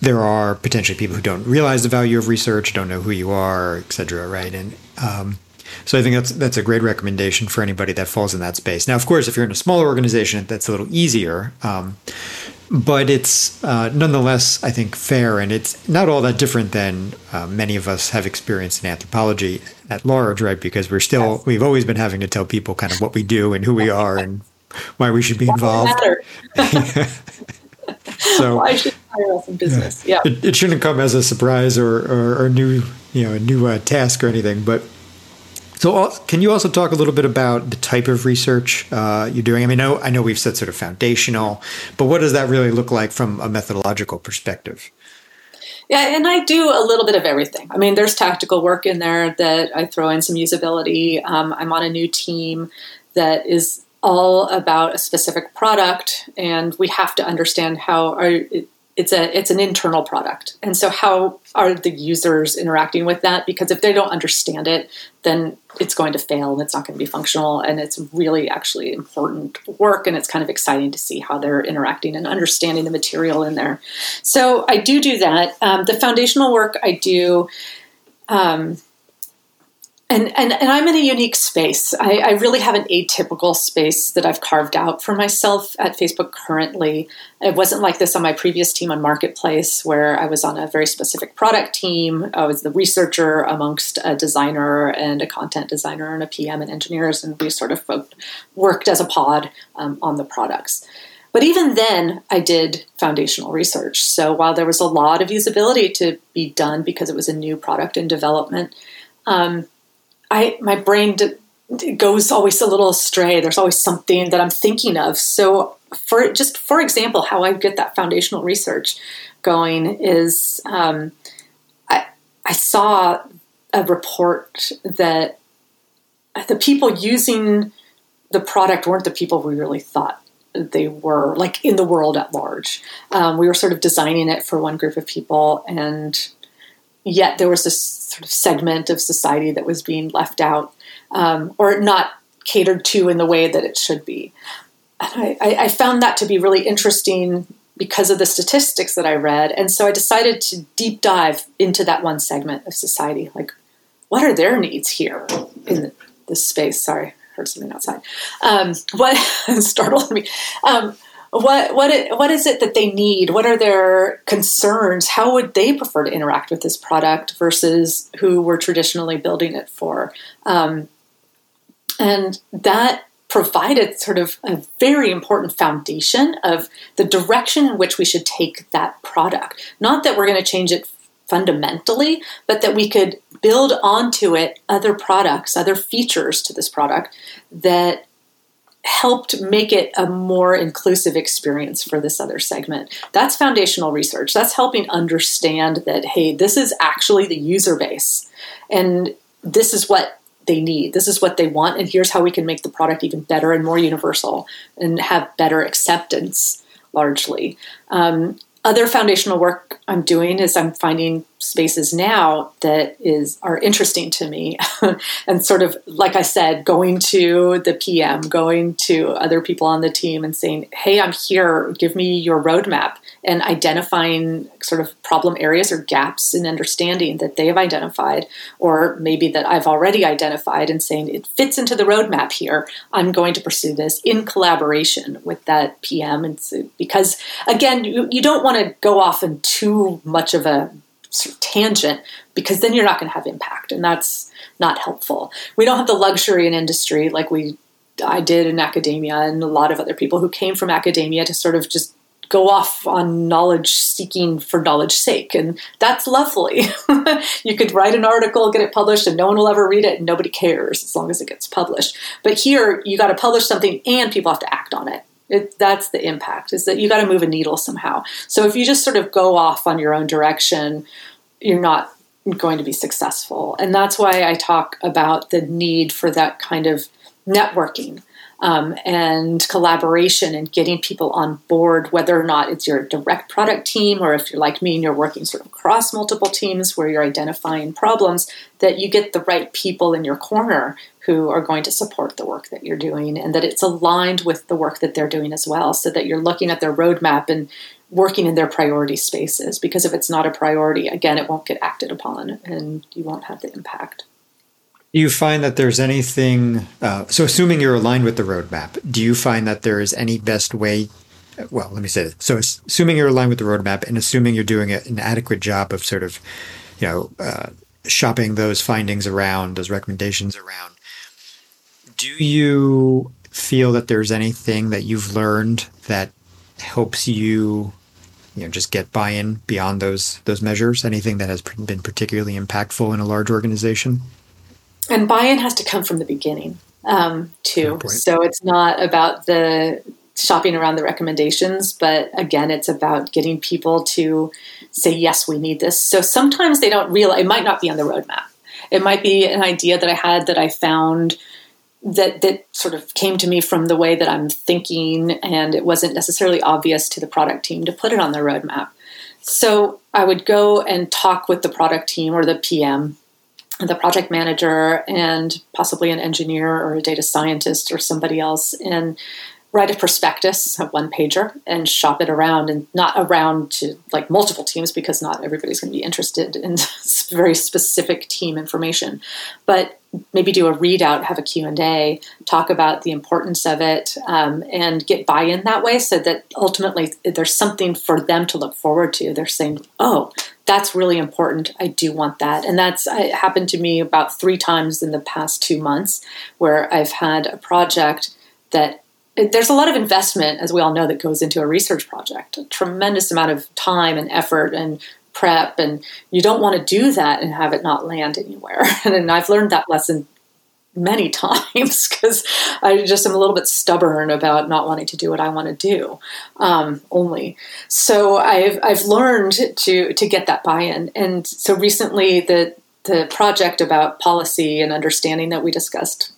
there are potentially people who don't realize the value of research, don't know who you are, et cetera, right? And um, so I think that's that's a great recommendation for anybody that falls in that space. Now, of course, if you're in a smaller organization, that's a little easier. Um, but it's uh, nonetheless, I think, fair, and it's not all that different than uh, many of us have experienced in anthropology at large, right? Because we're still, yes. we've always been having to tell people kind of what we do and who we are and why we should be involved. [laughs] so why should hire us in business? Yeah, yeah. It, it, shouldn't come as a surprise or or, or new, you know, a new uh, task or anything, but so, can you also talk a little bit about the type of research uh, you're doing? I mean, I know, I know we've said sort of foundational, but what does that really look like from a methodological perspective? Yeah, and I do a little bit of everything. I mean, there's tactical work in there that I throw in some usability. Um, I'm on a new team that is all about a specific product, and we have to understand how our, it's a it's an internal product. And so how are the users interacting with that? Because if they don't understand it then it's going to fail and it's not going to be functional. And it's really actually important work and it's kind of exciting to see how they're interacting and understanding the material in there. So i do do that. Um, the foundational work i do um, and, and, and I'm in a unique space. I, I, really have an atypical space that I've carved out for myself at Facebook currently. It wasn't like this on my previous team on Marketplace, where I was on a very specific product team. I was the researcher amongst a designer and a content designer and a PM and engineers, and we sort of worked as a pod um, on the products. But even then, I did foundational research. So while there was a lot of usability to be done because it was a new product in development, um, I my brain d- goes always a little astray. There's always something that I'm thinking of. So for just for example, how I get that foundational research going is um, I I saw a report that the people using the product weren't the people we really thought they were like in the world at large. Um, we were sort of designing it for one group of people, and yet there was this sort of segment of society that was being left out um, or not catered to in the way that it should be. And I, I found that to be really interesting because of the statistics that I read. And so I decided to deep dive into that one segment of society. Like, what are their needs here in this space? Sorry, I heard something outside. Um, what [laughs] startled me? Um, what what it, what is it that they need? What are their concerns? How would they prefer to interact with this product versus who we're traditionally building it for? Um, and that provided sort of a very important foundation of the direction in which we should take that product. Not that we're going to change it fundamentally, but that we could build onto it other products, other features to this product that helped make it a more inclusive experience for this other segment. That's foundational research. That's helping understand that, hey, this is actually the user base and this is what they need. This is what they want. And here's how we can make the product even better and more universal and have better acceptance largely. Um, other foundational work I'm doing is I'm finding spaces now that is are interesting to me. [laughs] And sort of like I said going to the PM going to other people on the team and saying hey I'm here. Give me your roadmap. And identifying sort of problem areas or gaps in understanding that they have identified or maybe that I've already identified and saying it fits into the roadmap here. I'm going to pursue this in collaboration with that PM and so, because again you, you don't want to go off in too much of a tangent because then you're not going to have impact and that's not helpful. We don't have the luxury in industry like we i did in academia and a lot of other people who came from academia to sort of just go off on knowledge seeking for knowledge sake and that's lovely. [laughs] You could write an article get it published and no one will ever read it and nobody cares as long as it gets published. But here you got to publish something and people have to act on it it, that's the impact is that you got to move a needle somehow. So if you just sort of go off on your own direction, you're not going to be successful. And that's why I talk about the need for that kind of networking. um, and collaboration and getting people on board, whether or not it's your direct product team or if you're like me and you're working sort of across multiple teams where you're identifying problems, that you get the right people in your corner who are going to support the work that you're doing and that it's aligned with the work that they're doing as well so that you're looking at their roadmap and working in their priority spaces because if it's not a priority again it won't get acted upon and you won't have the impact. Do you find that there's anything uh, so assuming you're aligned with the roadmap do you find that there is any best way well let me say this. So assuming you're aligned with the roadmap and assuming you're doing an adequate job of sort of you know uh, shopping those findings around those recommendations around do you feel that there's anything that you've learned that helps you you know just get buy-in beyond those those measures? Anything that has been particularly impactful in a large organization? And buy-in has to come from the beginning um, too. So it's not about the shopping around the recommendations but again it's about getting people to say yes we need this. So sometimes they don't realize it might not be on the roadmap. It might be an idea that i had that i found that that sort of came to me from the way that I'm thinking, and it wasn't necessarily obvious to the product team to put it on the roadmap. So I would go and talk with the product team or the PM, the project manager, and possibly an engineer or a data scientist or somebody else, and write a prospectus, a one pager, and shop it around and not around to like multiple teams because not everybody's going to be interested in [laughs] very specific team information. But maybe do a readout, have a Q&A, talk about the importance of it, um, and get buy-in that way so that ultimately there's something for them to look forward to. They're saying, oh, that's really important. I do want that. And that's happened to me about three times in the past two months where I've had a project that there's a lot of investment, as we all know, that goes into a research project. A tremendous amount of time and effort and prep, and you don't want to do that and have it not land anywhere. [laughs] and I've learned that lesson many [laughs] times because I just am a little bit stubborn about not wanting to do what I want to do um, only. So I've I've learned to to get that buy-in, and so recently the the project about policy and understanding that we discussed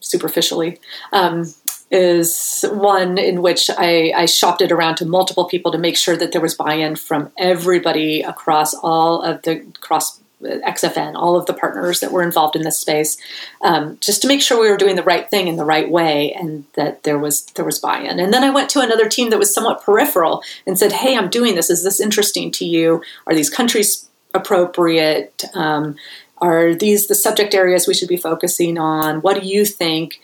superficially um, is one in which I, I, shopped it around to multiple people to make sure that there was buy-in from everybody across all of the cross XFN, all of the partners that were involved in this space, um, just to make sure we were doing the right thing in the right way, and that there was there was buy-in. And then I went to another team that was somewhat peripheral and said, "Hey, I'm doing this. Is this interesting to you? Are these countries appropriate? Um, are these the subject areas we should be focusing on? What do you think?"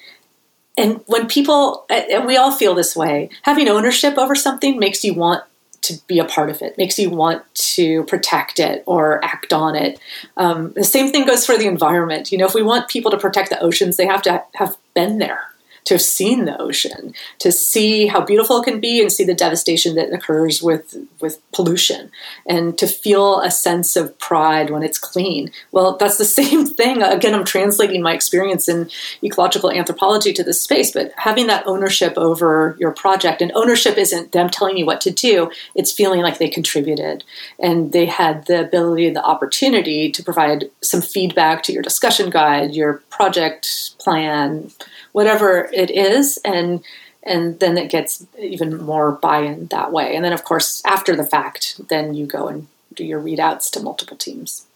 And when people and we all feel this way having ownership over something makes you want to be a part of it makes you want to protect it or act on it. Um, the same thing goes for the environment. You know if we want people to protect the oceans they have to have been there to have seen the ocean, to see how beautiful it can be, and see the devastation that occurs with with pollution, and to feel a sense of pride when it's clean. Well, that's the [laughs] same thing. Again, I'm translating my experience in ecological anthropology to this space, but having that ownership over your project, and ownership isn't them telling you what to do; it's feeling like they contributed and they had the ability, the opportunity to provide some feedback to your discussion guide, your project plan whatever it is and and then it gets even more buy-in that way. And then of course after the fact then you go and do your readouts to multiple teams.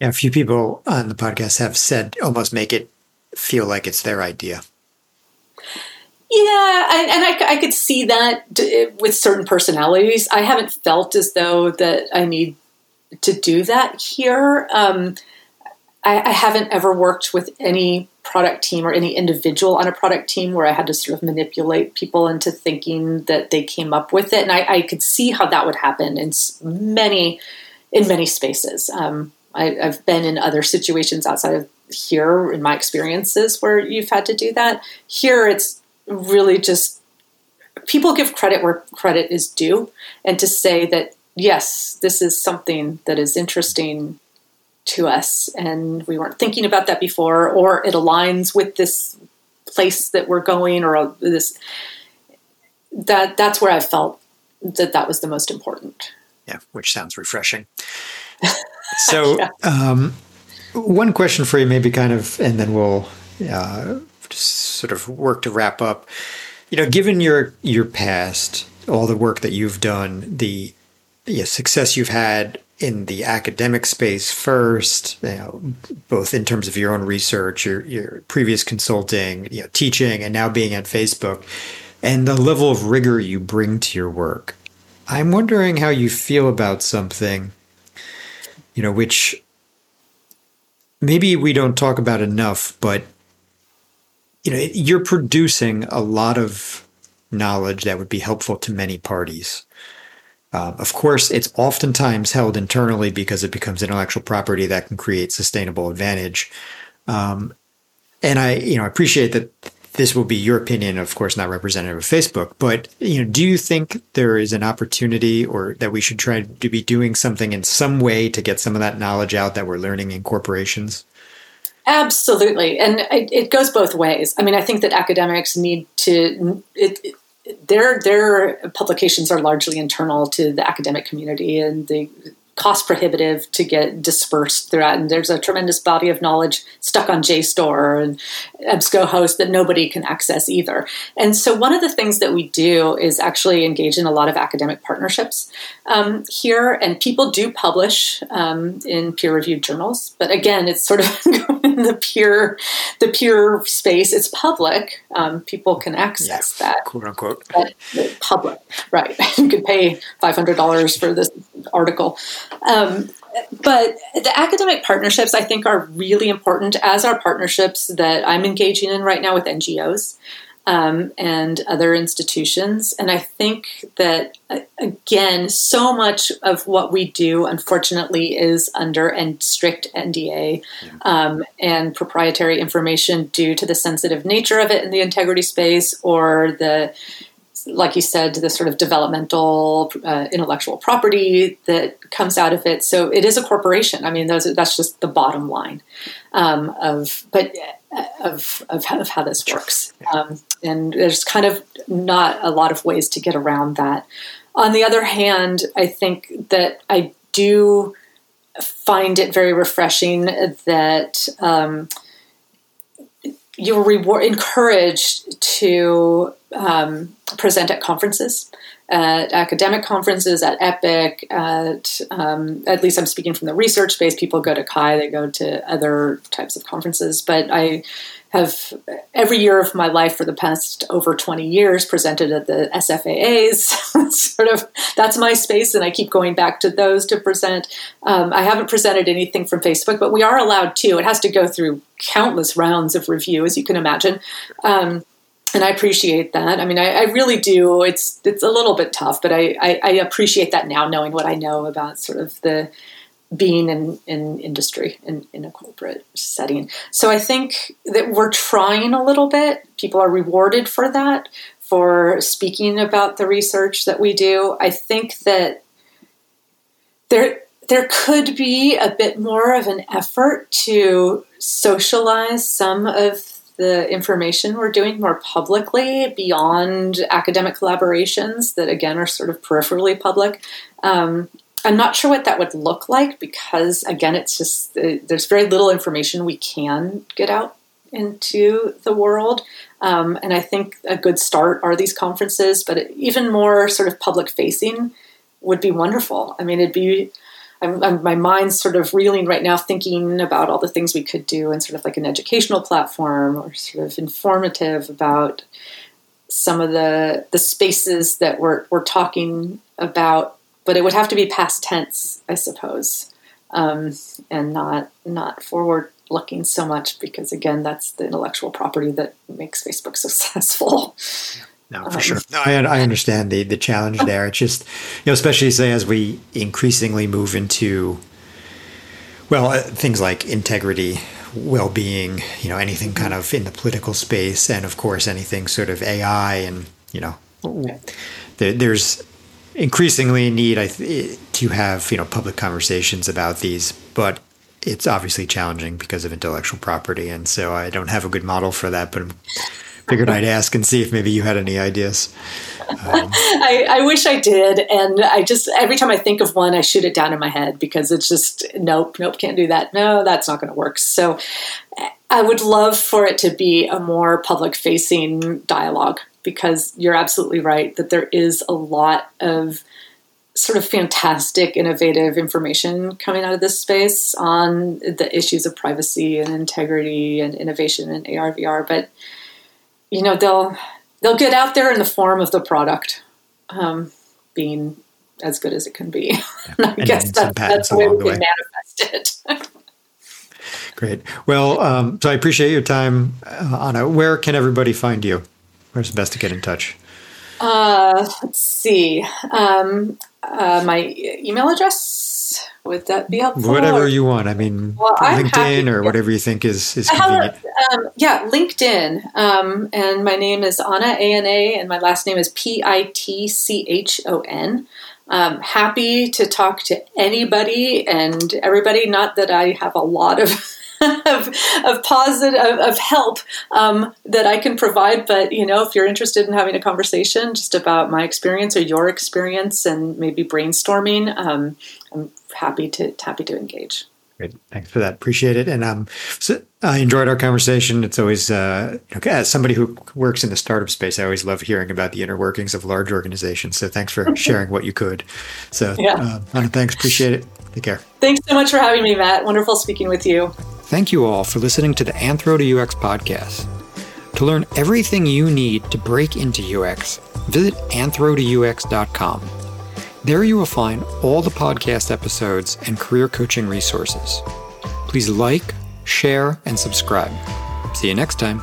Yeah a few people on the podcast have said almost make it feel like it's their idea. Yeah and, and I, I could see that with certain personalities. I haven't felt as though that i need to do that here. Um, I, I haven't ever worked with any product team or any individual on a product team where I had to sort of manipulate people into thinking that they came up with it. And I, I could see how that would happen in many, in many spaces. Um, I, have been in other situations outside of here in my experiences where you've had to do that. Here, it's really just people give credit where credit is due, and to say that yes, this is something that is interesting to us and we weren't thinking about that before or it aligns with this place that we're going or this that that's where i felt that that was the most important. Yeah which sounds refreshing. [laughs] So yeah. um, one question for you maybe kind of and then we'll uh, sort of work to wrap up, you know, given your your past, all the work that you've done, the yeah, success you've had in the academic space first, you know, both in terms of your own research, your your previous consulting, you know, teaching, and now being at Facebook, and the level of rigor you bring to your work. I'm wondering how you feel about something, you know, which maybe we don't talk about enough, but you know, you're producing a lot of knowledge that would be helpful to many parties. Uh, of course, it's oftentimes held internally because it becomes intellectual property that can create sustainable advantage. Um, and I, you know, appreciate that this will be your opinion, of course, not representative of Facebook. But you know, do you think there is an opportunity, or that we should try to be doing something in some way to get some of that knowledge out that we're learning in corporations? Absolutely, and it, it goes both ways. I mean, I think that academics need to. It, their their publications are largely internal to the academic community, and the cost prohibitive to get dispersed throughout. And there's a tremendous body of knowledge stuck on JSTOR and EBSCOhost that nobody can access either. And so one of the things that we do is actually engage in a lot of academic partnerships um, here. And people do publish um, in peer-reviewed journals, but again, it's sort of [laughs] in [laughs] the peer the peer space. It's public. Um, people can access yeah, that, quote unquote, public. Right? [laughs] you could pay five hundred dollars for this article. Um, but the academic partnerships, I think, are really important, as are partnerships that I'm engaging in right now with NGOs um, and other institutions. And I think that, again, so much of what we do, unfortunately, is under and strict NDA um, and proprietary information due to the sensitive nature of it in the integrity space or the like you said, the sort of developmental uh, intellectual property that comes out of it. So it is a corporation. I mean, those, that's just the bottom line um, of, but uh, of, of, of how this works. Um, and there's kind of not a lot of ways to get around that. On the other hand, I think that I do find it very refreshing that. Um, you're reward encouraged to um, present at conferences, at academic conferences, at EPIC, at um, at least I'm speaking from the research space. People go to CHI, they go to other types of conferences, but I have every year of my life for the past over 20 years presented at the SFAAs. [laughs] sort of that's my space, and I keep going back to those to present. Um, I haven't presented anything from Facebook, but we are allowed to. It has to go through countless rounds of review, as you can imagine. Um, and I appreciate that. I mean, I, I, really do. It's it's a little bit tough, but I, I, I, appreciate that now, knowing what I know about sort of the being in, in industry in, in a corporate setting. So I think that we're trying a little bit. People are rewarded for that, for speaking about the research that we do. I think that there there could be a bit more of an effort to socialize some of the information we're doing more publicly beyond academic collaborations that again are sort of peripherally public. Um, I'm not sure what that would look like because again, it's just uh, there's very little information we can get out into the world. Um, and I think a good start are these conferences, but even more sort of public facing would be wonderful. I mean, it'd be I'm, I'm, my mind's sort of reeling right now, thinking about all the things we could do in sort of like an educational platform or sort of informative about some of the the spaces that we're we're talking about. But it would have to be past tense, I suppose, um, and not not forward looking so much because again, that's the intellectual property that makes Facebook [laughs] successful. Yeah no, for um, sure. No, I, I understand the the challenge there. It's just, you know, especially say as we increasingly move into, well, uh, things like integrity, well being, you know, anything kind of in the political space, and of course anything sort of AI, and you know, there, there's increasingly a need I th- to have you know public conversations about these, but it's obviously challenging because of intellectual property, and so I don't have a good model for that, but. I'm, figured I'd ask and see if maybe you had any ideas. Um, [laughs] I, I, wish I did, and I just every time I think of one, I shoot it down in my head because it's just nope, nope, can't do that. No, that's not going to work. So, I would love for it to be a more public facing dialogue because you're absolutely right that there is a lot of sort of fantastic, innovative information coming out of this space on the issues of privacy and integrity and innovation and AR VR. But you know, they'll they'll get out there in the form of the product um, being as good as it can be. [laughs] I and guess that, that's the way we can manifest it. [laughs] Great. Well, um, so I appreciate your time, uh, Anna. Where can everybody find you? Where's the best to get in touch? Uh, let's see. Um, uh, my email address would that be helpful? Whatever you want. I mean, well, LinkedIn or whatever you think is is convenient. Um, yeah, LinkedIn. Um, and my name is Anna A N A, and my last name is P I T C H O N. Um, happy to talk to anybody and everybody. Not that I have a lot of [laughs] of, of positive of, of help um, that I can provide. But you know, if you're interested in having a conversation just about my experience or your experience, and maybe brainstorming, um, I'm happy to happy to engage. Great, thanks for that. Appreciate it. And um, so I enjoyed our conversation. It's always, uh, know, as somebody who works in the startup space, I always love hearing about the inner workings of large organizations. So thanks for [laughs] sharing what you could. So, yeah. uh, thanks. Appreciate it. Take care. Thanks so much for having me, Matt. Wonderful speaking with you. Thank you all for listening to the Anthro to UX podcast. To learn everything you need to break into UX, visit anthro2ux.com. There you will find all the podcast episodes and career coaching resources. Please like, share, and subscribe. See you next time.